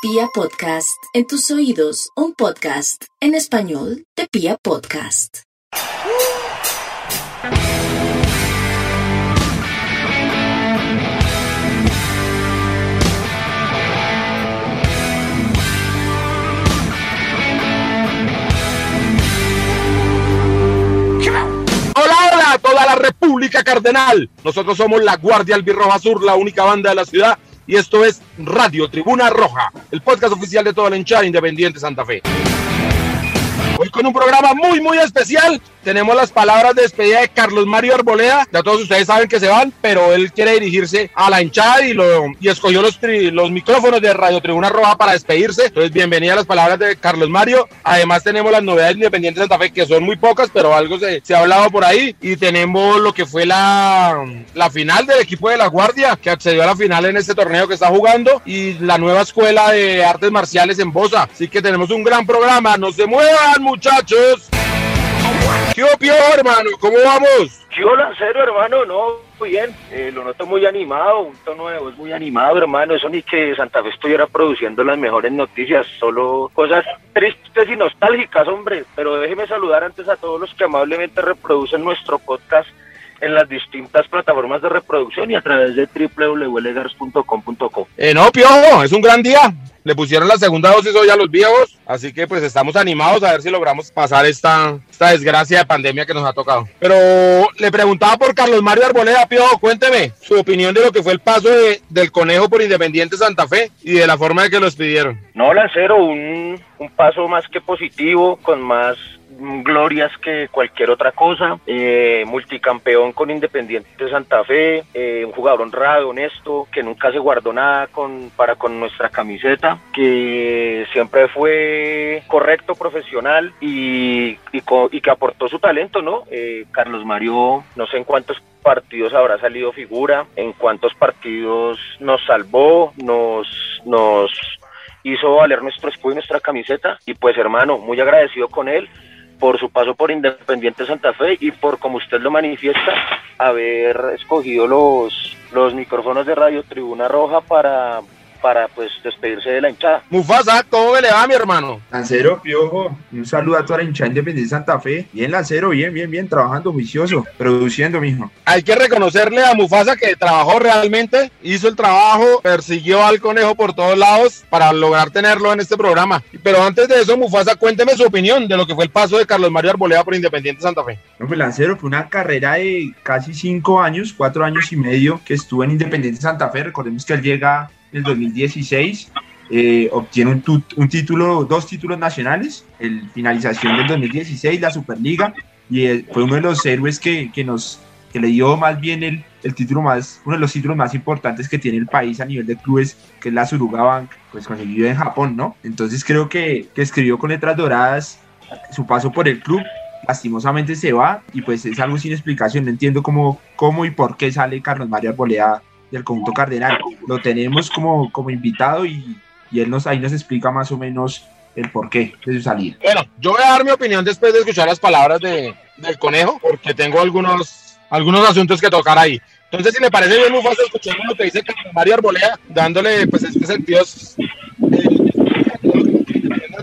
Pia Podcast, en tus oídos, un podcast en español de Pia Podcast. Hola, hola toda la República Cardenal. Nosotros somos la Guardia Albirroja Sur, la única banda de la ciudad, y esto es Radio Tribuna Roja, el podcast oficial de toda la hinchada independiente Santa Fe. Hoy con un programa muy, muy especial. Tenemos las palabras de despedida de Carlos Mario Arboleda. Ya todos ustedes saben que se van, pero él quiere dirigirse a la hinchada y, lo, y escogió los, tri- los micrófonos de Radio Tribuna Roja para despedirse. Entonces, bienvenida a las palabras de Carlos Mario. Además, tenemos las novedades de Independiente Santa Fe, que son muy pocas, pero algo se, se ha hablado por ahí. Y tenemos lo que fue la, la final del equipo de La Guardia, que accedió a la final en este torneo que está jugando, y la nueva escuela de artes marciales en Bosa. Así que tenemos un gran programa. No se muevan, muchachos. ¿Qué opio, hermano? ¿Cómo vamos? Yo Lancero, hermano, no, bien, eh, lo noto muy animado, un tono de voz muy animado, hermano, eso ni que Santa Fe estuviera produciendo las mejores noticias, solo cosas tristes y nostálgicas, hombre, pero déjeme saludar antes a todos los que amablemente reproducen nuestro podcast en las distintas plataformas de reproducción y a través de www.legars.com.co. Eh, no, Piojo, es un gran día. Le pusieron la segunda dosis hoy a los viejos, así que pues estamos animados a ver si logramos pasar esta, esta desgracia de pandemia que nos ha tocado. Pero le preguntaba por Carlos Mario Arboleda, Piojo, cuénteme su opinión de lo que fue el paso de- del conejo por Independiente Santa Fe y de la forma de que los pidieron. No, Lancero, un, un paso más que positivo, con más glorias que cualquier otra cosa. Eh, multicampeón con Independiente Santa Fe, eh, un jugador honrado, honesto, que nunca se guardó nada con, para con nuestra camiseta, que siempre fue correcto, profesional y, y, y que aportó su talento, ¿no? Eh, Carlos Mario, no sé en cuántos partidos habrá salido figura, en cuántos partidos nos salvó, nos, nos hizo valer nuestro escudo y nuestra camiseta y pues hermano, muy agradecido con él por su paso por Independiente Santa Fe y por como usted lo manifiesta haber escogido los los micrófonos de Radio Tribuna Roja para para pues despedirse de la hinchada. Mufasa, ¿cómo me le va, mi hermano? Lancero, Piojo, un saludo a toda la hinchada independiente de Santa Fe. Bien, Lancero, bien, bien, bien, trabajando juicioso, produciendo, mijo. Hay que reconocerle a Mufasa que trabajó realmente, hizo el trabajo, persiguió al conejo por todos lados para lograr tenerlo en este programa. Pero antes de eso, Mufasa, cuénteme su opinión de lo que fue el paso de Carlos Mario Arboleda por Independiente Santa Fe. No, pues Lancero fue una carrera de casi cinco años, cuatro años y medio que estuvo en Independiente Santa Fe. Recordemos que él llega en el 2016, eh, obtiene un, un título, dos títulos nacionales, el finalización del 2016, la Superliga, y eh, fue uno de los héroes que, que nos que le dio más bien el, el título más, uno de los títulos más importantes que tiene el país a nivel de clubes, que es la Suruga Bank, pues conseguido en Japón, ¿no? Entonces creo que, que escribió con letras doradas su paso por el club, lastimosamente se va y pues es algo sin explicación, no entiendo cómo, cómo y por qué sale Carlos Mario Arboleda del conjunto cardenal. Lo tenemos como, como invitado y, y él nos, ahí nos explica más o menos el porqué de su salida. Bueno, yo voy a dar mi opinión después de escuchar las palabras de, del conejo, porque tengo algunos, algunos asuntos que tocar ahí. Entonces, si le parece bien, Mufasa, escuchemos lo que dice Mario Arboleda, dándole pues este sentido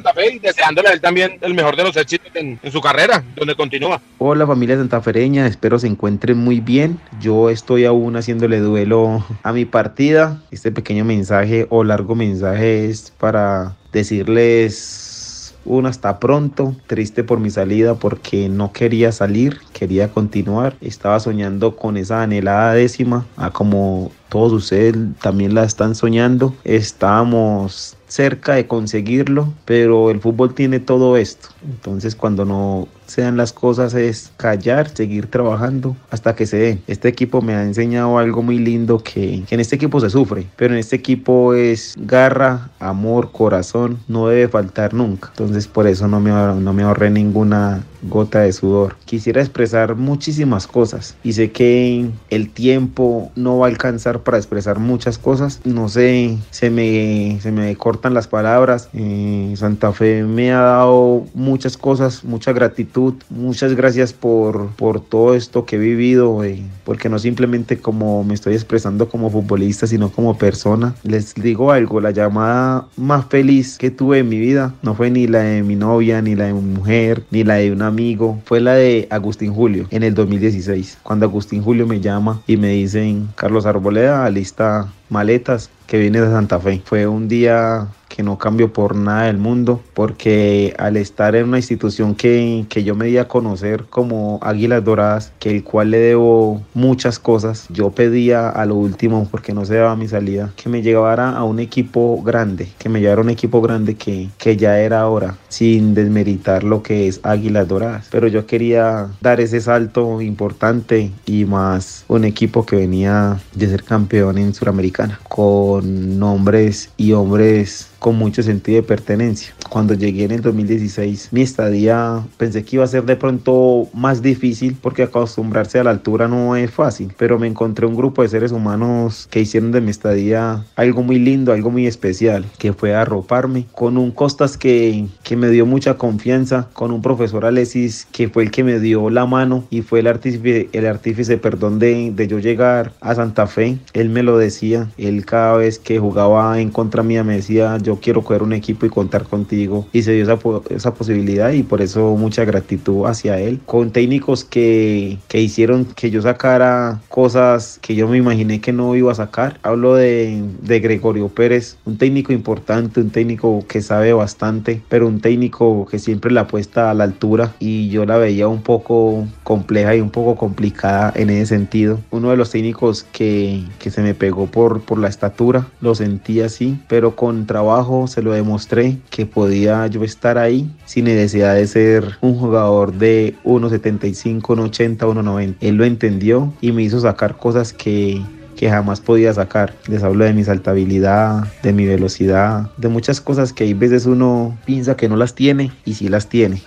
Santa Fe y deseándole a él también el mejor de los éxitos en, su carrera, donde continúa. Hola familia santafereña, espero se encuentren muy bien. Yo estoy aún haciéndole duelo a mi partida. Este pequeño mensaje o largo mensaje es para decirles un hasta pronto, triste por mi salida porque no quería salir, quería continuar. Estaba soñando con esa anhelada décima, a como todos ustedes también la están soñando. Estábamos cerca de conseguirlo, pero el fútbol tiene todo esto. Entonces cuando no se dan las cosas es callar, seguir trabajando hasta que se den. Este equipo me ha enseñado algo muy lindo que, que en este equipo se sufre, pero en este equipo es garra, amor, corazón, no debe faltar nunca. Entonces por eso no me, no me ahorré ninguna gota de sudor. Quisiera expresar muchísimas cosas y sé que el tiempo no va a alcanzar para expresar muchas cosas. No sé, se me, se me cortan las palabras. Eh, Santa Fe me ha dado muchas cosas, mucha gratitud muchas gracias por, por todo esto que he vivido, eh, porque no simplemente como me estoy expresando como futbolista, sino como persona. Les digo algo, la llamada más feliz que tuve en mi vida no fue ni la de mi novia, ni la de mi mujer, ni la de un fue la de Agustín Julio en el 2016, cuando Agustín Julio me llama y me dicen, Carlos Arboleda, lista maletas que viene de Santa Fe. Fue un día que no cambio por nada del mundo, porque al estar en una institución que, que yo me di a conocer como Águilas Doradas, que el cual le debo muchas cosas, yo pedía a lo último, porque no se daba mi salida, que me llevara a un equipo grande, que me llevara a un equipo grande que, que ya era hora, sin desmeritar lo que es Águilas Doradas. Pero yo quería dar ese salto importante y más un equipo que venía de ser campeón en Suramericana, con nombres y hombres con mucho sentido de pertenencia. Cuando llegué en el 2016, mi estadía pensé que iba a ser de pronto más difícil porque acostumbrarse a la altura no es fácil, pero me encontré un grupo de seres humanos que hicieron de mi estadía algo muy lindo, algo muy especial, que fue arroparme con un Costas que, que me dio mucha confianza, con un profesor Alexis que fue el que me dio la mano y fue el artífice, el artífice perdón, de, de yo llegar a Santa Fe. Él me lo decía, él cada vez que jugaba en contra mía me decía, yo quiero coger un equipo y contar contigo. Y se dio esa, esa posibilidad y por eso mucha gratitud hacia él. Con técnicos que, que hicieron que yo sacara cosas que yo me imaginé que no iba a sacar. Hablo de, de Gregorio Pérez, un técnico importante, un técnico que sabe bastante, pero un técnico que siempre la apuesta a la altura y yo la veía un poco compleja y un poco complicada en ese sentido. Uno de los técnicos que, que se me pegó por, por la estatura, lo sentí así, pero con trabajo se lo demostré que podía yo estar ahí sin necesidad de ser un jugador de 1.75, 1.80, 1.90. Él lo entendió y me hizo sacar cosas que que jamás podía sacar. Les hablo de mi saltabilidad, de mi velocidad, de muchas cosas que hay veces uno piensa que no las tiene y sí las tiene.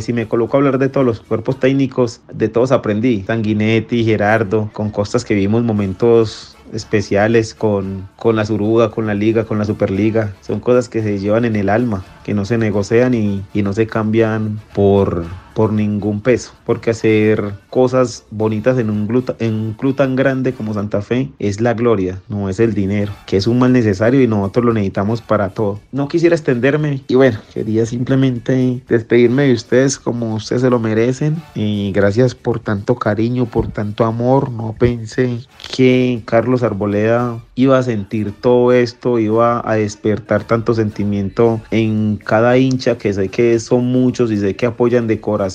si me coloco a hablar de todos los cuerpos técnicos, de todos aprendí. Sanguinetti, Gerardo, con Costas que vimos momentos especiales con, con la Suruga, con la Liga, con la Superliga. Son cosas que se llevan en el alma, que no se negocian y, y no se cambian por, por ningún peso, porque hacer cosas bonitas en un, club, en un club tan grande como Santa Fe es la gloria, no es el dinero, que es un mal necesario y nosotros lo necesitamos para todo. No quisiera extenderme y bueno, quería simplemente despedirme de ustedes como ustedes se lo merecen y gracias por tanto cariño, por tanto amor. No pensé que Carlos Arboleda iba a sentir todo esto, iba a despertar tanto sentimiento en cada hincha que sé que son muchos y sé que apoyan de corazón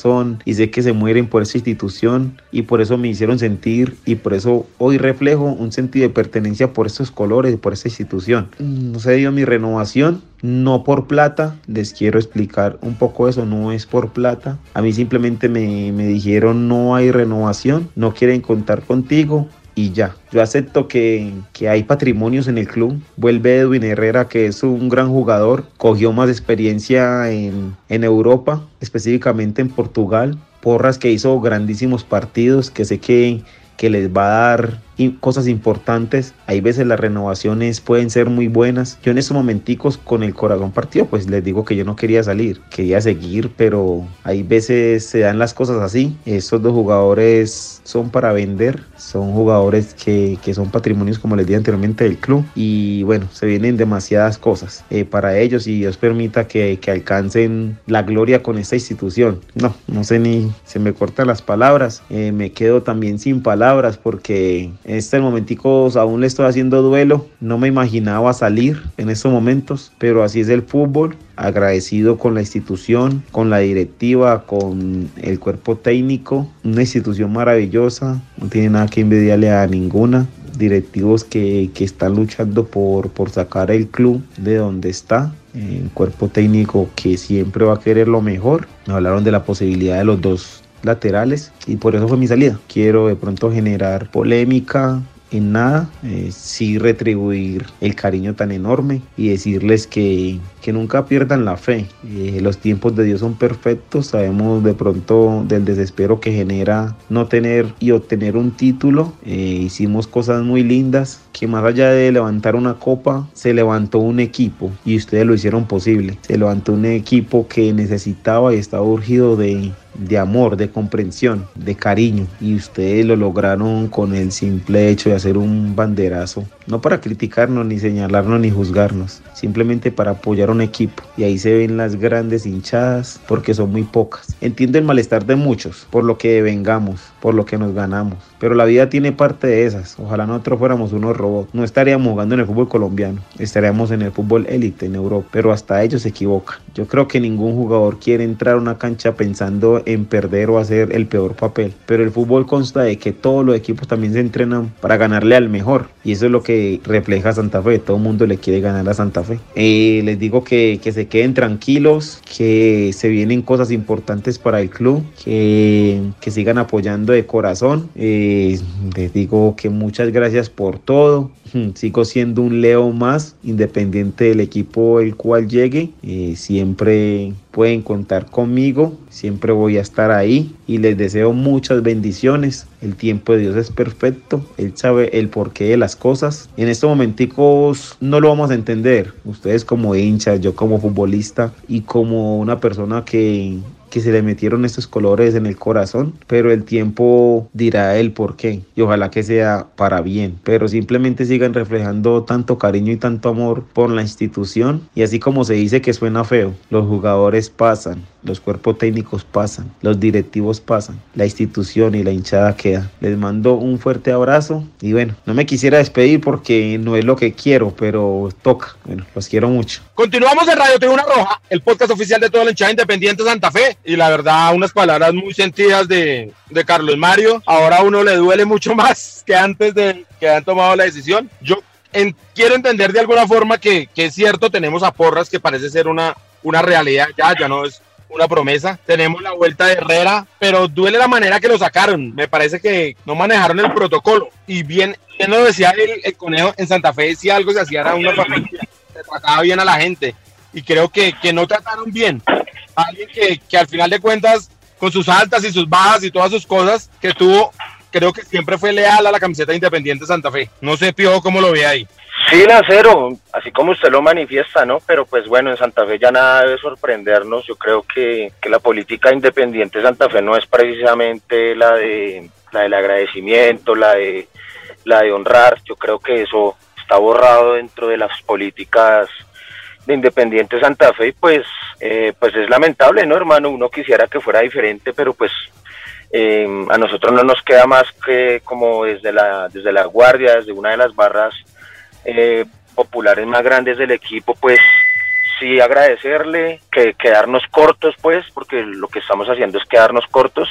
y sé que se mueren por esa institución y por eso me hicieron sentir y por eso hoy reflejo un sentido de pertenencia por estos colores, por esta institución. No se dio mi renovación, no por plata, les quiero explicar un poco eso, no es por plata. A mí simplemente me, me dijeron no hay renovación, no quieren contar contigo, y ya. Yo acepto que, que, hay patrimonios en el club. Vuelve Edwin Herrera, que es un gran jugador, cogió más experiencia en, en Europa, específicamente en Portugal. Porras que hizo grandísimos partidos, que sé que, que les va a dar cosas importantes. Hay veces las renovaciones pueden ser muy buenas. Yo en estos momenticos con el corazón partido, pues les digo que yo no quería salir, quería seguir, pero hay veces se dan las cosas así. Estos dos jugadores son para vender, son jugadores que, que son patrimonios, como les dije anteriormente, del club. Y bueno, se vienen demasiadas cosas eh, para ellos y Dios permita que, que alcancen la gloria con esta institución. No, no sé ni, se me cortan las palabras. Eh, me quedo también sin palabras porque en este momentico aún le estoy haciendo duelo. No me imaginaba salir en estos momentos, pero así es el fútbol. Agradecido con la institución, con la directiva, con el cuerpo técnico. Una institución maravillosa. No tiene nada que envidiarle a ninguna directivos que, que, están luchando por, por sacar el club de donde está. El cuerpo técnico que siempre va a querer lo mejor. Me hablaron de la posibilidad de los dos laterales y por eso fue mi salida. Quiero de pronto generar polémica, en nada, eh, sí retribuir el cariño tan enorme y decirles que, que nunca pierdan la fe. Eh, los tiempos de Dios son perfectos, sabemos de pronto del desespero que genera no tener y obtener un título. Eh, hicimos cosas muy lindas, que más allá de levantar una copa, se levantó un equipo y ustedes lo hicieron posible. Se levantó un equipo que necesitaba y estaba urgido de, de amor, de comprensión, de cariño. Y ustedes lo lograron con el simple hecho de hacer un banderazo. No para criticarnos, ni señalarnos, ni juzgarnos. Simplemente para apoyar a un equipo. Y ahí se ven las grandes hinchadas porque son muy pocas. Entiendo el malestar de muchos por lo que vengamos, por lo que nos ganamos. Pero la vida tiene parte de esas. Ojalá nosotros fuéramos unos robots. No estaríamos jugando en el fútbol colombiano. Estaríamos en el fútbol élite en Europa. Pero hasta ellos se equivocan. Yo creo que ningún jugador quiere entrar a una cancha pensando en perder o hacer el peor papel. Pero el fútbol consta de que todos los equipos también se entrenan para ganarle al mejor. Y eso es lo que refleja Santa Fe. Todo el mundo le quiere ganar a Santa Fe. Eh, les digo que, que se queden tranquilos, que se vienen cosas importantes para el club, que, que sigan apoyando de corazón. Eh, les digo que muchas gracias por todo. Sigo siendo un Leo más, independiente del equipo el cual llegue. Eh, siempre pueden contar conmigo, siempre voy a estar ahí y les deseo muchas bendiciones. El tiempo de Dios es perfecto, Él sabe el porqué de las cosas. En estos momenticos no lo vamos a entender, ustedes como hinchas, yo como futbolista y como una persona que que se le metieron estos colores en el corazón, pero el tiempo dirá el por qué y ojalá que sea para bien, pero simplemente sigan reflejando tanto cariño y tanto amor por la institución y así como se dice que suena feo, los jugadores pasan, los cuerpos técnicos pasan, los directivos pasan, la institución y la hinchada queda. Les mando un fuerte abrazo y bueno, no me quisiera despedir porque no es lo que quiero, pero toca. Bueno, los quiero mucho. Continuamos en Radio Tribuna Roja, el podcast oficial de toda la hinchada independiente Santa Fe y la verdad unas palabras muy sentidas de, de Carlos Mario. Ahora a uno le duele mucho más que antes de que han tomado la decisión. Yo en, quiero entender de alguna forma que, que, es cierto, tenemos a Porras que parece ser una, una realidad ya, ya no es una promesa. Tenemos la vuelta de Herrera, pero duele la manera que lo sacaron. Me parece que no manejaron el protocolo. Y bien, bien lo decía el, el conejo en Santa Fe, si algo se hacía era una familia, se trataba bien a la gente. Y creo que, que no trataron bien alguien que, que al final de cuentas, con sus altas y sus bajas y todas sus cosas que tuvo, creo que siempre fue leal a la camiseta de Independiente Santa Fe. No sé, Piojo, cómo lo ve ahí. Sí, Lancero, así como usted lo manifiesta, ¿no? Pero pues bueno, en Santa Fe ya nada debe sorprendernos. Yo creo que, que la política independiente de Santa Fe no es precisamente la de la del agradecimiento, la de la de honrar. Yo creo que eso está borrado dentro de las políticas de Independiente Santa Fe, pues, eh, pues es lamentable, ¿no, hermano? Uno quisiera que fuera diferente, pero pues eh, a nosotros no nos queda más que como desde la, desde la guardia, desde una de las barras eh, populares más grandes del equipo, pues sí agradecerle, que quedarnos cortos, pues, porque lo que estamos haciendo es quedarnos cortos.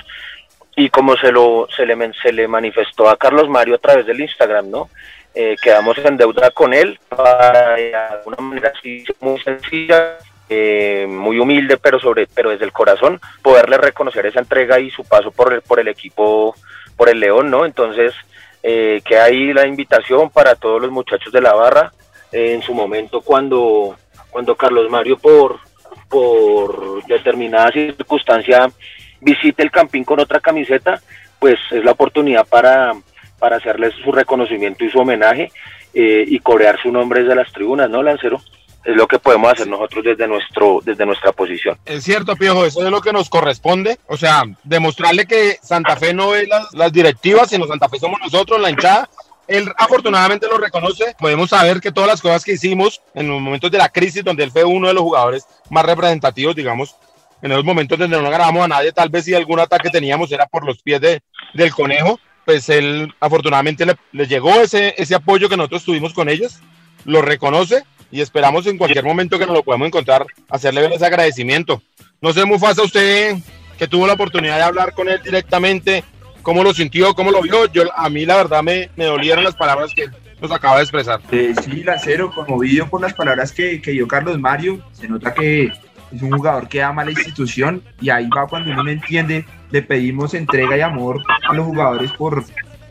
Y como se lo se le, se le manifestó a Carlos Mario a través del Instagram, ¿no? Eh, quedamos en deuda con él para de alguna manera así muy sencilla, eh, muy humilde, pero sobre, pero desde el corazón, poderle reconocer esa entrega y su paso por el, por el equipo, por el León, ¿no? Entonces, eh, que ahí la invitación para todos los muchachos de la barra, eh, en su momento cuando, cuando Carlos Mario por, por determinada circunstancia visite el campín con otra camiseta, pues es la oportunidad para, para hacerles su reconocimiento y su homenaje eh, y corear su nombre desde las tribunas, ¿no, Lancero? Es lo que podemos hacer nosotros desde, nuestro, desde nuestra posición. Es cierto, Piojo, eso es lo que nos corresponde. O sea, demostrarle que Santa Fe no es las, las directivas, sino Santa Fe somos nosotros, la hinchada. Él afortunadamente lo reconoce. Podemos saber que todas las cosas que hicimos en los momentos de la crisis, donde él fue uno de los jugadores más representativos, digamos, en esos momentos donde no ganamos a nadie, tal vez si algún ataque teníamos era por los pies de, del conejo, pues él afortunadamente le, le, llegó ese, ese apoyo que nosotros tuvimos con ellos, lo reconoce y esperamos en cualquier momento que nos lo podamos encontrar, hacerle ver ese agradecimiento. No sé, Mufasa, usted que tuvo la oportunidad de hablar con él directamente, cómo lo sintió, cómo lo vio, yo a mí la verdad me, me dolieron las palabras que nos acaba de expresar. Eh, sí, Lancero, conmovido por las palabras que, que dio Carlos Mario, se nota que es un jugador que ama la institución y ahí va cuando uno no entiende, le pedimos entrega y amor a los jugadores por,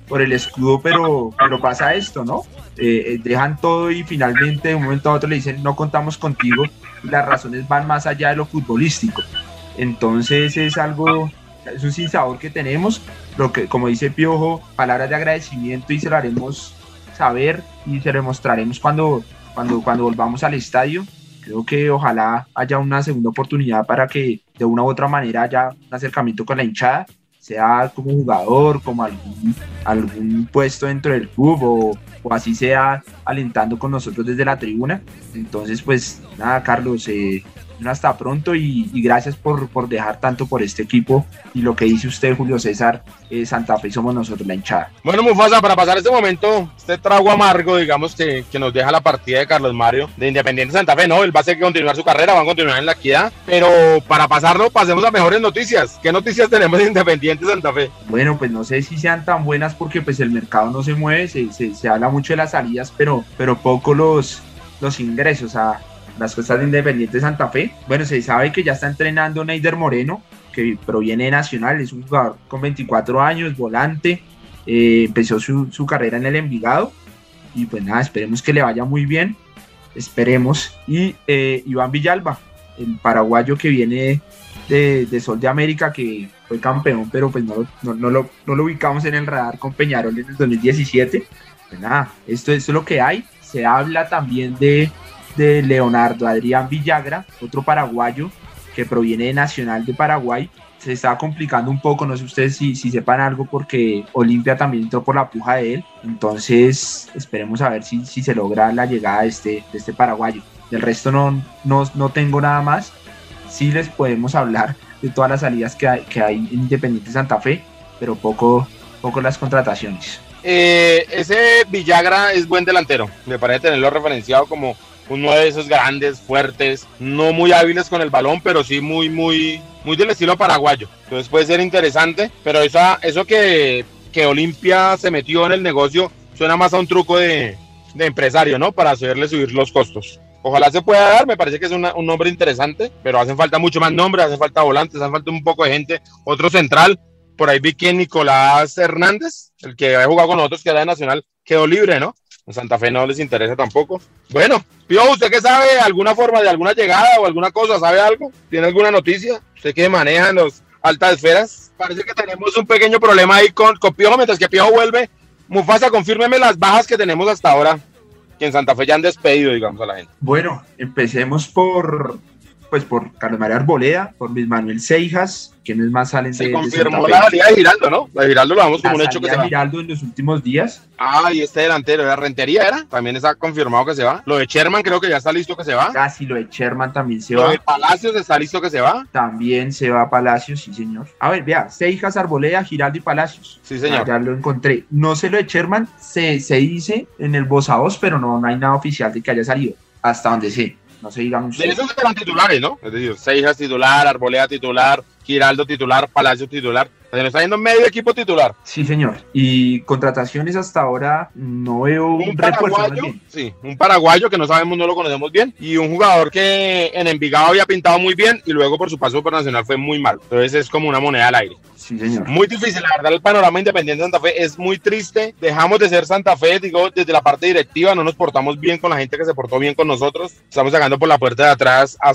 por el escudo, pero, pero pasa esto, ¿no? Eh, dejan todo y finalmente de un momento a otro le dicen no contamos contigo y las razones van más allá de lo futbolístico. Entonces es algo, es un sinsabor que tenemos, lo que como dice Piojo, palabras de agradecimiento y se lo haremos saber y se lo mostraremos cuando, cuando, cuando volvamos al estadio Creo que ojalá haya una segunda oportunidad para que de una u otra manera haya un acercamiento con la hinchada, sea como jugador, como algún, algún puesto dentro del club o, o así sea alentando con nosotros desde la tribuna. Entonces, pues nada, Carlos, eh, hasta pronto y, gracias por, por, dejar tanto por este equipo y lo que dice usted, Julio César, eh, Santa Fe somos nosotros la hinchada. Bueno, Mufasa, para pasar este momento, este trago amargo, digamos, que, que nos deja la partida de Carlos Mario de Independiente Santa Fe, no, él va a que continuar su carrera, va a continuar en la equidad, pero para pasarlo, pasemos a mejores noticias. ¿Qué noticias tenemos de Independiente Santa Fe? Bueno, pues no sé si sean tan buenas porque pues el mercado no se mueve, se, se, se habla mucho de las salidas, pero, pero poco los, los ingresos. a las costas de Independiente Santa Fe. Bueno, se sabe que ya está entrenando Neider Moreno, que proviene de Nacional, es un jugador con 24 años, volante, eh, empezó su, su, carrera en el Envigado y pues nada, esperemos que le vaya muy bien, esperemos. Y eh, Iván Villalba, el paraguayo que viene de, de, Sol de América, que fue campeón, pero pues no, no, lo, no, lo, ubicamos en el radar con Peñarol en el 2017. Pues nada, esto es lo que hay. Se habla también de de Leonardo Adrián Villagra, otro paraguayo que proviene de Nacional de Paraguay. Se está complicando un poco, no sé ustedes si, si sepan algo, porque Olimpia también entró por la puja de él. Entonces, esperemos a ver si, si se logra la llegada de este, de este paraguayo. Del resto no, no, no tengo nada más. Sí les podemos hablar de todas las salidas que hay, que hay en Independiente Santa Fe, pero poco, poco las contrataciones. Eh, ese Villagra es buen delantero. Me parece tenerlo referenciado como uno de esos grandes, fuertes, no muy hábiles con el balón, pero sí muy, muy, muy del estilo paraguayo. Entonces puede ser interesante, pero esa, eso que, que Olimpia se metió en el negocio suena más a un truco de, de empresario, ¿no? Para hacerle subir los costos. Ojalá se pueda dar, me parece que es una, un nombre interesante, pero hacen falta mucho más nombres, hacen falta volantes, hacen falta un poco de gente, otro central. Por ahí vi que Nicolás Hernández, el que había jugado con nosotros, que era de Nacional, quedó libre, ¿no? En Santa Fe no les interesa tampoco. Bueno, Pío, ¿usted qué sabe? ¿Alguna forma de alguna llegada o alguna cosa? ¿Sabe algo? ¿Tiene alguna noticia? ¿Usted que maneja en las altas esferas? Parece que tenemos un pequeño problema ahí con, con Pío, mientras que Pío vuelve. Mufasa, confírmeme las bajas que tenemos hasta ahora, que en Santa Fe ya han despedido, digamos, a la gente. Bueno, empecemos por, pues por Carlos María Arboleda, por Luis Manuel Seijas, quienes más salen se de, confirmó de la salida de Giraldo, ¿no? La de Giraldo lo vamos como la un hecho que se va. Giraldo en los últimos días. Ah, y este delantero de Rentería era, también está confirmado que se va. Lo de Sherman creo que ya está listo que se va. Casi lo de Sherman también se lo va. de Palacios está listo que se va. También se va a Palacios, sí señor. A ver, vea, Seijas, Arboleda, Giraldo y Palacios. Sí señor. Ah, ya lo encontré. No sé lo de Sherman, se, se dice en el voz a voz, pero no, no hay nada oficial de que haya salido. Hasta donde sé. No sé, digamos. De esos eran titulares, ¿no? Es decir, Seijas titular, Arboleda titular, Giraldo titular, Palacio titular. Se nos está yendo medio equipo titular. Sí, señor. Y contrataciones hasta ahora no veo un, Un paraguayo, sí, un paraguayo que no sabemos, no lo conocemos bien, y un jugador que en Envigado había pintado muy bien y luego por su paso por Nacional fue muy mal. Entonces es como una moneda al aire. Sí, señor. Muy difícil, la verdad, el panorama independiente de Santa Fe es muy triste. Dejamos de ser Santa Fe, digo, desde la parte directiva, no nos portamos bien con la gente que se portó bien con nosotros. Estamos sacando por la puerta de atrás a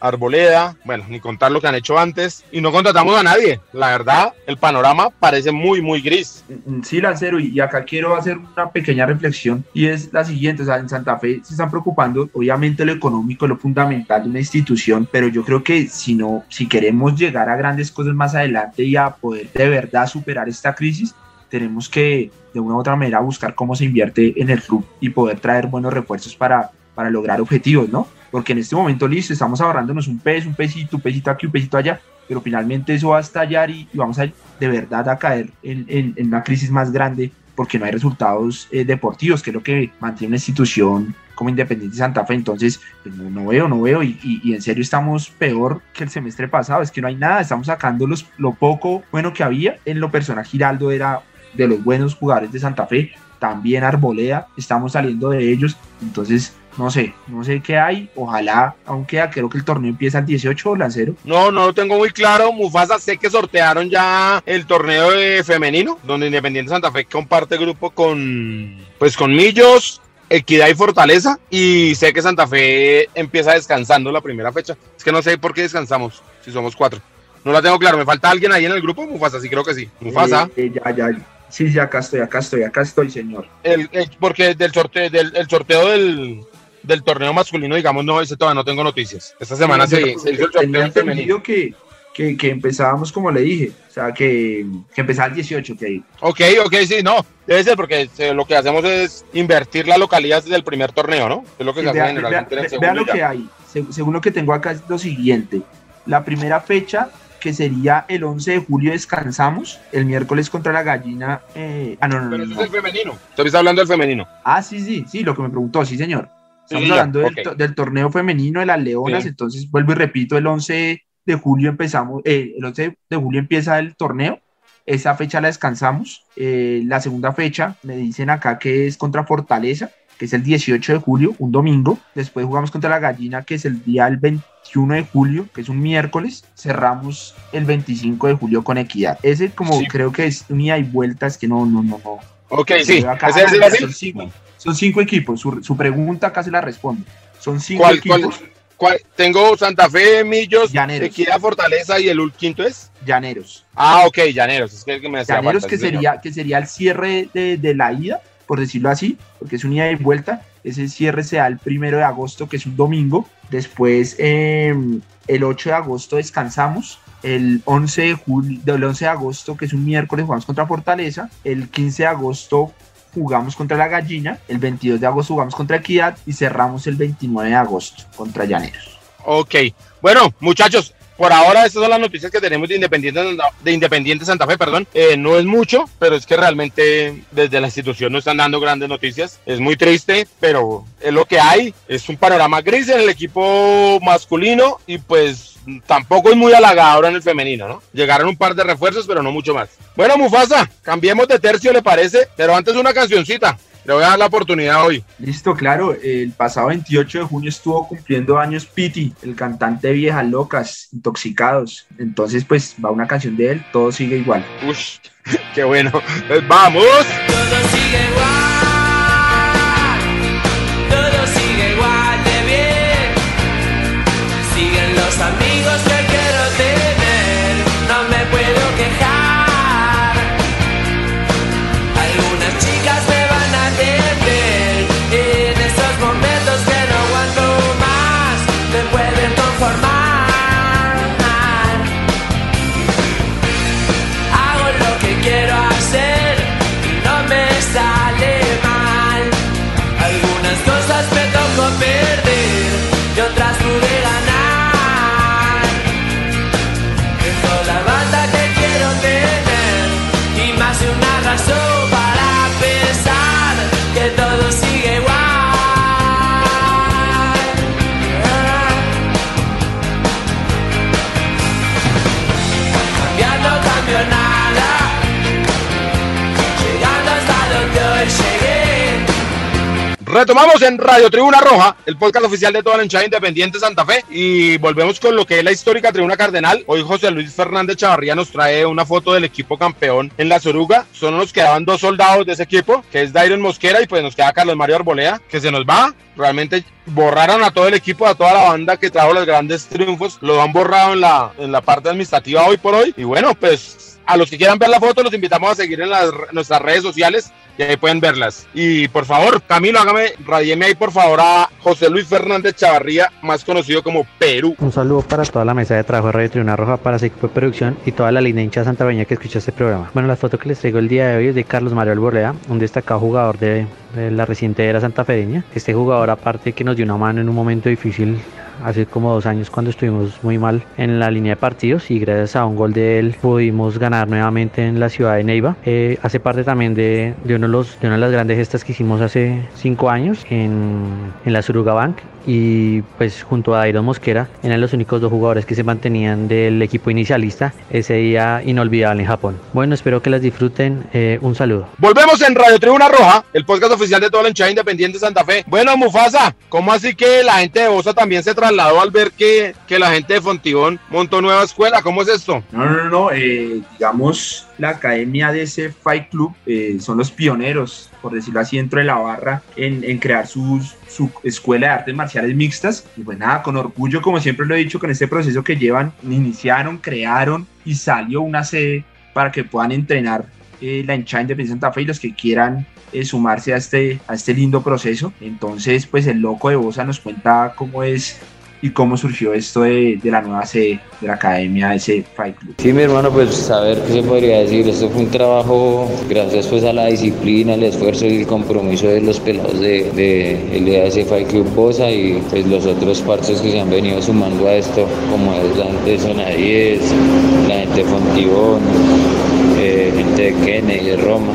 Arboleda, bueno, ni contar lo que han hecho antes, y no contratamos a nadie. La verdad, el panorama parece muy, muy gris. Mm, Sí, Lancero, y y acá quiero hacer una pequeña reflexión y es la siguiente, o sea, en Santa Fe se están preocupando, obviamente lo económico lo fundamental de una institución, pero yo creo que si no, si queremos llegar a grandes cosas más adelante y a poder de verdad superar esta crisis, tenemos que de una u otra manera buscar cómo se invierte en el club y poder traer buenos refuerzos para, para lograr objetivos, ¿no? Porque en este momento, listo, estamos ahorrándonos un peso, un pesito, un pesito aquí, un pesito allá, pero finalmente eso va a estallar y, y vamos a de verdad a caer en, en- en una crisis más grande porque no hay resultados eh, deportivos, que es lo que mantiene una institución como Independiente Santa Fe. Entonces, pues, no, no veo, no veo, y, en serio estamos peor que el semestre pasado, es que no hay nada, estamos sacando los, lo poco bueno que había. En lo personal, Giraldo era de los buenos jugadores de Santa Fe, también Arboleda, estamos saliendo de ellos, entonces no sé, no sé qué hay, ojalá, aunque creo que el torneo empieza el 18 Lancero. No, no lo tengo muy claro. Mufasa, sé que sortearon ya el torneo femenino, donde Independiente Santa Fe comparte grupo con, pues, con Millos, Equidad y Fortaleza. Y sé que Santa Fe empieza descansando la primera fecha. Es que no sé por qué descansamos, si somos cuatro. No la tengo claro. ¿Me falta alguien ahí en el grupo? Mufasa, sí creo que sí. Mufasa. Eh, eh, ya, ya, sí, sí, acá estoy, acá estoy, acá estoy, señor. El, el- porque del sorteo, del, el sorteo del, del torneo masculino, digamos, no, ese todavía no tengo noticias. Esta semana Sí, se, se hizo el sorteo femenino. que, que, que empezábamos como le dije, o sea, que, que empezaba el 18, que Ok, ok, sí, no, debe ser porque se- lo que hacemos es invertir la localidad del primer torneo, ¿no? Es lo que se hace Vea- generalmente en el vea- lo que hay. Se- según lo que tengo acá es lo siguiente. La primera fecha, que sería el 11 de julio, descansamos. El miércoles contra la gallina. eh, ah, no, no, Pero no, eso no. es el femenino. Usted está hablando del femenino. Ah, sí, sí, sí, lo que me preguntó, sí, señor. Estamos Sí, hablando del, torneo femenino de las Leonas, Sí. entonces vuelvo y repito, el 11 de julio empezamos, eh, el 11 de julio empieza el torneo, esa fecha la descansamos, Eh, la segunda fecha me dicen acá que es contra Fortaleza, que es el 18 de julio, un domingo, después jugamos contra la Gallina, que es el día el 21 de julio, que es un miércoles, cerramos el 25 de julio con Equidad. Ese como Sí. creo que es un ida y vuelta, es que no, no, no, no. Ok, sí. Acá, ¿Ese es el ah, son, cinco, son cinco equipos. Su, su pregunta acá se la respondo. Son cinco ¿Cuál, equipos cuál? Tengo Santa Fe, Millos, Llaneros. Equidad, Fortaleza y el quinto es. llaneros. Ah, ok, Llaneros. Es que el que me Llaneros falta, que señor. sería, que sería el cierre de, de la ida, por decirlo así, porque es un ida y vuelta. Ese cierre se da el primero de agosto, que es un domingo. Después, eh, el 8 de agosto descansamos. El 11 de julio, del 11 de agosto, que es un miércoles, jugamos contra Fortaleza. El 15 de agosto jugamos contra la Gallina. El 22 de agosto jugamos contra Equidad. Y cerramos el 29 de agosto contra Llaneros. Ok. Bueno, muchachos, por ahora estas son las noticias que tenemos de Independiente, de Independiente Santa Fe, perdón. Eh, no es mucho, pero es que realmente desde la institución no están dando grandes noticias. Es muy triste, pero es lo que hay. Es un panorama gris en el equipo masculino y pues tampoco es muy halagador en el femenino, ¿no? Llegaron un par de refuerzos, pero no mucho más. Bueno, Mufasa, cambiemos de tercio, ¿le parece? Pero antes una cancioncita. Le voy a dar la oportunidad hoy. Listo, claro. El pasado 28 de junio estuvo cumpliendo años Piti, el cantante de Viejas Locas, Intoxicados. Entonces, pues va una canción de él, todo sigue igual. Ush, qué bueno. Pues vamos. Todo sigue igual, de Retomamos en Radio Tribuna Roja, el podcast oficial de toda la hinchada independiente Santa Fe. Y volvemos con lo que es la histórica Tribuna Cardenal. Hoy José Luis Fernández Chavarría nos trae una foto del equipo campeón en la Soruga. Solo nos quedaban dos soldados de ese equipo, que es Dairon Mosquera y pues nos queda Carlos Mario Arbolea, que se nos va. Realmente borraron a todo el equipo, a toda la banda que trajo los grandes triunfos. Lo han borrado en la, en la parte administrativa hoy por hoy. Y bueno, pues a los que quieran ver la foto, los invitamos a seguir en las, nuestras redes sociales y ahí pueden verlas. Y por favor, Camilo, hágame, radieme ahí por favor a José Luis Fernández Chavarría, más conocido como Perú. Un saludo para toda la mesa de trabajo de Radio Tribuna Roja, para equipo de producción y toda la línea hincha santaveña que escucha este programa. Bueno, la foto que les traigo el día de hoy es de Carlos Mario Alborrea, un destacado jugador de, la reciente era santafedeña. Este jugador, aparte que nos dio una mano en un momento difícil hace como dos años cuando estuvimos muy mal en la línea de partidos y gracias a un gol de él pudimos ganar nuevamente en la ciudad de Neiva. Eh, hace parte también de, los, una de las grandes gestas que hicimos hace cinco años en la Suruga Bank y pues junto a Dairon Mosquera eran los únicos dos jugadores que se mantenían del equipo inicialista ese día inolvidable en Japón. Bueno, espero que las disfruten. Eh, un saludo. Volvemos en Radio Tribuna Roja, el podcast oficial de toda la hinchada independiente de Santa Fe. Bueno, Mufasa, ¿cómo así que la gente de Bosa también se trasladó al ver que, que la gente de Fontibón montó nueva escuela? ¿Cómo es esto? No, no, no, no eh, digamos, la academia de ese Fight Club eh, son los pioneros, por decirlo así, dentro de la barra en, crear sus, su escuela de artes marciales mixtas. Y pues nada, con orgullo, como siempre lo he dicho, con este proceso que llevan, iniciaron, crearon y salió una sede para que puedan entrenar eh, la hinchada Independiente Santa Fe y los que quieran eh, sumarse a este, a este lindo proceso. Entonces, pues el loco de Bosa nos cuenta cómo es y cómo surgió esto de, la nueva sede de la academia de ese Fight Club. Sí, mi hermano, pues a ver qué se podría decir. Esto fue un trabajo gracias pues a la disciplina, el esfuerzo y el compromiso de los pelados de, de el Fight Club Bosa y pues los otros parches que se han venido sumando a esto, como es la gente de Zona 10, la gente de Fontibón, eh, gente de Kennedy, de Roma,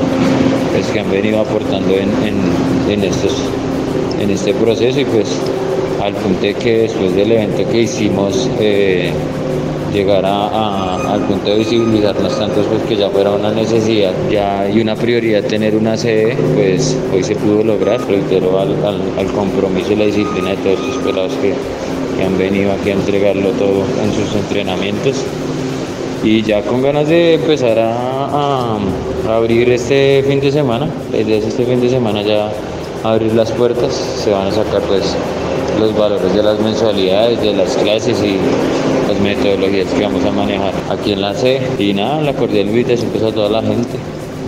pues que han venido aportando en, en, en en este proceso y pues al punto de que después del evento que hicimos eh, llegar a, al punto de visibilizarnos tantos pues que ya fuera una necesidad ya y una prioridad tener una sede pues hoy se pudo lograr reitero al, al- al compromiso y la disciplina de todos estos pelados que, han venido aquí a entregarlo todo en sus entrenamientos. Y ya con ganas de empezar a, a- a abrir este fin de semana, la idea es este fin de semana ya abrir las puertas, se van a sacar pues los valores de las mensualidades, de las clases y las metodologías que vamos a manejar aquí en la C. Y nada, la cordial invitación pues a toda la gente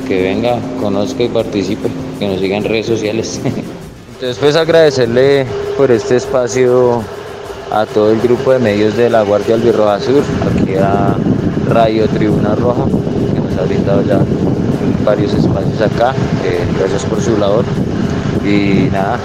que venga, conozca y participe, que nos siga en redes sociales. Entonces pues agradecerle por este espacio a todo el grupo de medios de la Guardia Albirroja Sur, aquí a Radio Tribuna Roja, que nos ha brindado ya varios espacios acá. eh, gracias por su labor. Y nada,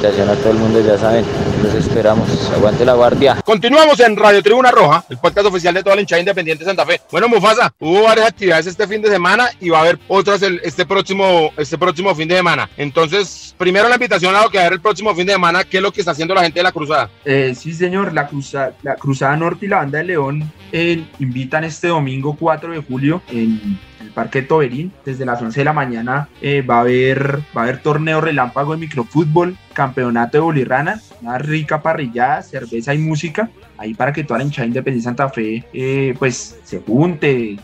invitación a todo el mundo, ya saben, los esperamos. Aguante la guardia. Continuamos en Radio Tribuna Roja, el podcast oficial de toda la hinchada independiente de Santa Fe. Bueno, Mufasa, hubo varias actividades este fin de semana y va a haber otras el- este próximo, este próximo fin de semana. Entonces, primero la invitación a lo que va a haber el próximo fin de semana, ¿qué es lo que está haciendo la gente de la Cruzada? Eh, sí, señor, la, Cruza- la Cruzada Norte y la Banda de León eh, invitan este domingo 4 de julio en el Parque Toberín. Desde las 11 de la mañana eh, va, a haber, va a haber torneo relámpago de microfútbol, campeonato de bolirrana, una rica parrillada, cerveza y música. Ahí para que toda la hinchada independiente de Santa Fe eh, pues se junte,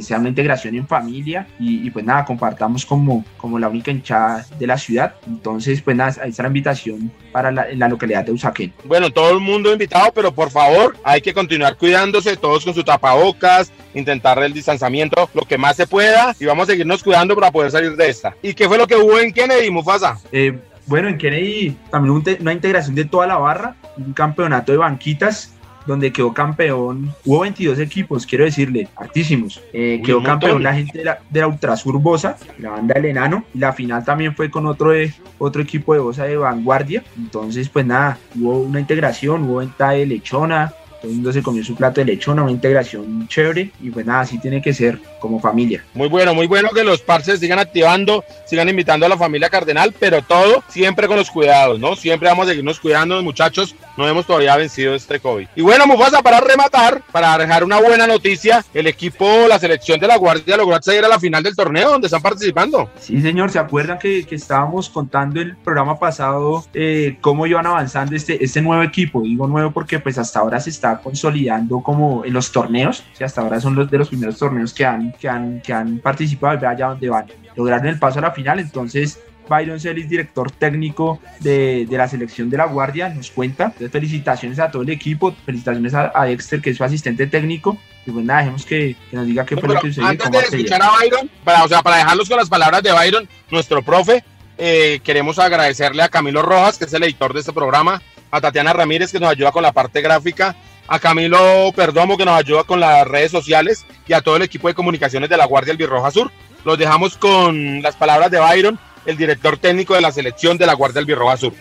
sea una integración en familia y, y, pues nada, compartamos como, como la única hinchada de la ciudad. Entonces pues nada, ahí está la invitación para la, en la localidad de Usaquén. Bueno, todo el mundo invitado, pero por favor, hay que continuar cuidándose, todos con sus tapabocas, intentar el distanciamiento lo que más se pueda y vamos a seguirnos cuidando para poder salir de esta. ¿Y qué fue lo que hubo en Kennedy, Mufasa? Eh, bueno, en Kennedy también hubo un una integración de toda la barra, un campeonato de banquitas donde quedó campeón, hubo 22 equipos, quiero decirle, hartísimos. Eh, quedó campeón la gente de la, de la Ultrasur Bosa, la banda del Enano, la final también fue con otro, de, otro equipo de Bosa de vanguardia. Entonces, pues nada, hubo una integración, hubo venta de lechona, todo el mundo se comió su plato de lechona, una integración chévere, y pues nada, así tiene que ser como familia. Muy bueno, muy bueno que los parces sigan activando, sigan invitando a la familia Cardenal, pero todo siempre con los cuidados, ¿no? Siempre vamos a seguirnos cuidando, muchachos. No hemos todavía vencido este COVID. Y bueno, Mufasa, para rematar, para dejar una buena noticia, el equipo, la selección de la Guardia logró acceder a la final del torneo donde están participando. Sí, señor, ¿se acuerdan que, que estábamos contando el programa pasado eh, cómo iban avanzando este, este nuevo equipo? Digo nuevo porque pues hasta ahora se está consolidando como en los torneos, que hasta ahora son los de los primeros torneos que han, que han, que han participado, vea allá donde van. Lograron el paso a la final, entonces Byron Celis, director técnico de, de la selección de la Guardia, nos cuenta. Entonces, felicitaciones a todo el equipo, felicitaciones a, a Dexter, que es su asistente técnico. Y pues nada, dejemos que, que nos diga qué fue Bueno, lo que sucedió. antes de escuchar a Byron, para, o sea, para dejarlos con las palabras de Byron, nuestro profe, eh, queremos agradecerle a Camilo Rojas, que es el editor de este programa, a Tatiana Ramírez, que nos ayuda con la parte gráfica, a Camilo Perdomo, que nos ayuda con las redes sociales, y a todo el equipo de comunicaciones de la Guardia Albirroja Sur. Los dejamos con las palabras de Byron, el director técnico de la selección de la Guardia Albirroja Sur.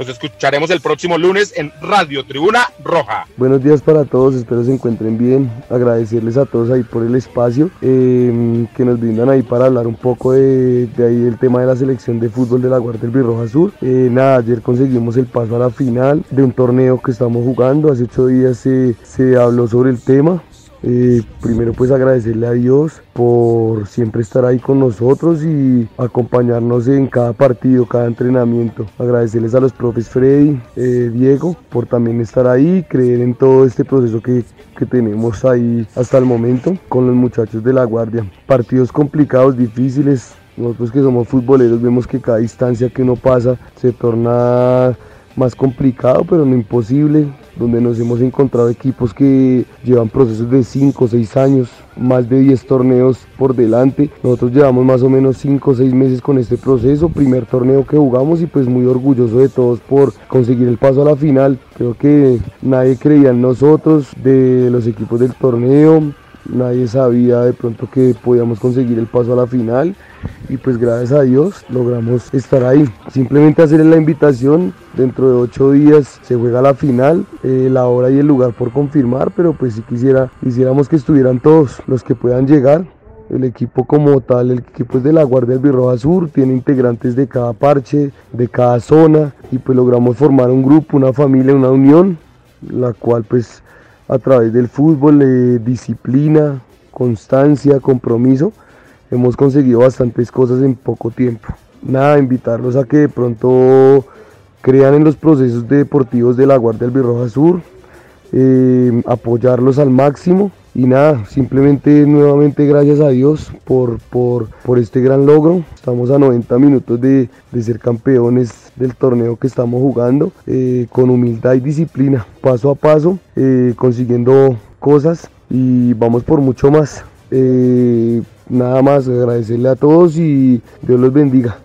Los escucharemos el próximo lunes en Radio Tribuna Roja. Buenos días para todos, espero se encuentren bien. Agradecerles a todos ahí por el espacio eh, que nos brindan ahí para hablar un poco de, de ahí el tema de la selección de fútbol de la Guardia del Birroja Sur. Eh, nada, ayer conseguimos el paso a la final de un torneo que estamos jugando. Hace ocho días se, se habló sobre el tema. Eh, primero pues agradecerle a Dios por siempre estar ahí con nosotros y acompañarnos en cada partido, cada entrenamiento. Agradecerles a los profes Freddy, eh, Diego, por también estar ahí, creer en todo este proceso que, que tenemos ahí hasta el momento con los muchachos de la guardia. Partidos complicados, difíciles. Nosotros que somos futboleros vemos que cada instancia que uno pasa se torna más complicado, pero no imposible. donde nos hemos encontrado equipos que llevan procesos de 5 o 6 años, más de 10 torneos por delante. Nosotros llevamos más o menos 5 o 6 meses con este proceso, primer torneo que jugamos y pues muy orgulloso de todos por conseguir el paso a la final. Creo que nadie creía en nosotros, de los equipos del torneo, nadie sabía de pronto que podíamos conseguir el paso a la final y pues gracias a Dios logramos estar ahí. Simplemente hacerles la invitación, dentro de ocho días se juega la final, eh, la hora y el lugar por confirmar, pero pues si quisiera, quisiéramos que estuvieran todos los que puedan llegar. El equipo como tal, el equipo es de la Guardia del Birroja Sur, tiene integrantes de cada parche, de cada zona y pues logramos formar un grupo, una familia, una unión, la cual pues a través del fútbol, eh, disciplina, constancia, compromiso, hemos conseguido bastantes cosas en poco tiempo. Nada, invitarlos a que de pronto crean en los procesos deportivos de la Guardia del Birroja Sur, eh, apoyarlos al máximo y nada, simplemente nuevamente gracias a Dios por, por, por, este gran logro. Estamos a 90 minutos de, de ser campeones del torneo que estamos jugando eh, con humildad y disciplina, paso a paso, eh, consiguiendo cosas y vamos por mucho más. Eh, nada más agradecerle a todos y Dios los bendiga.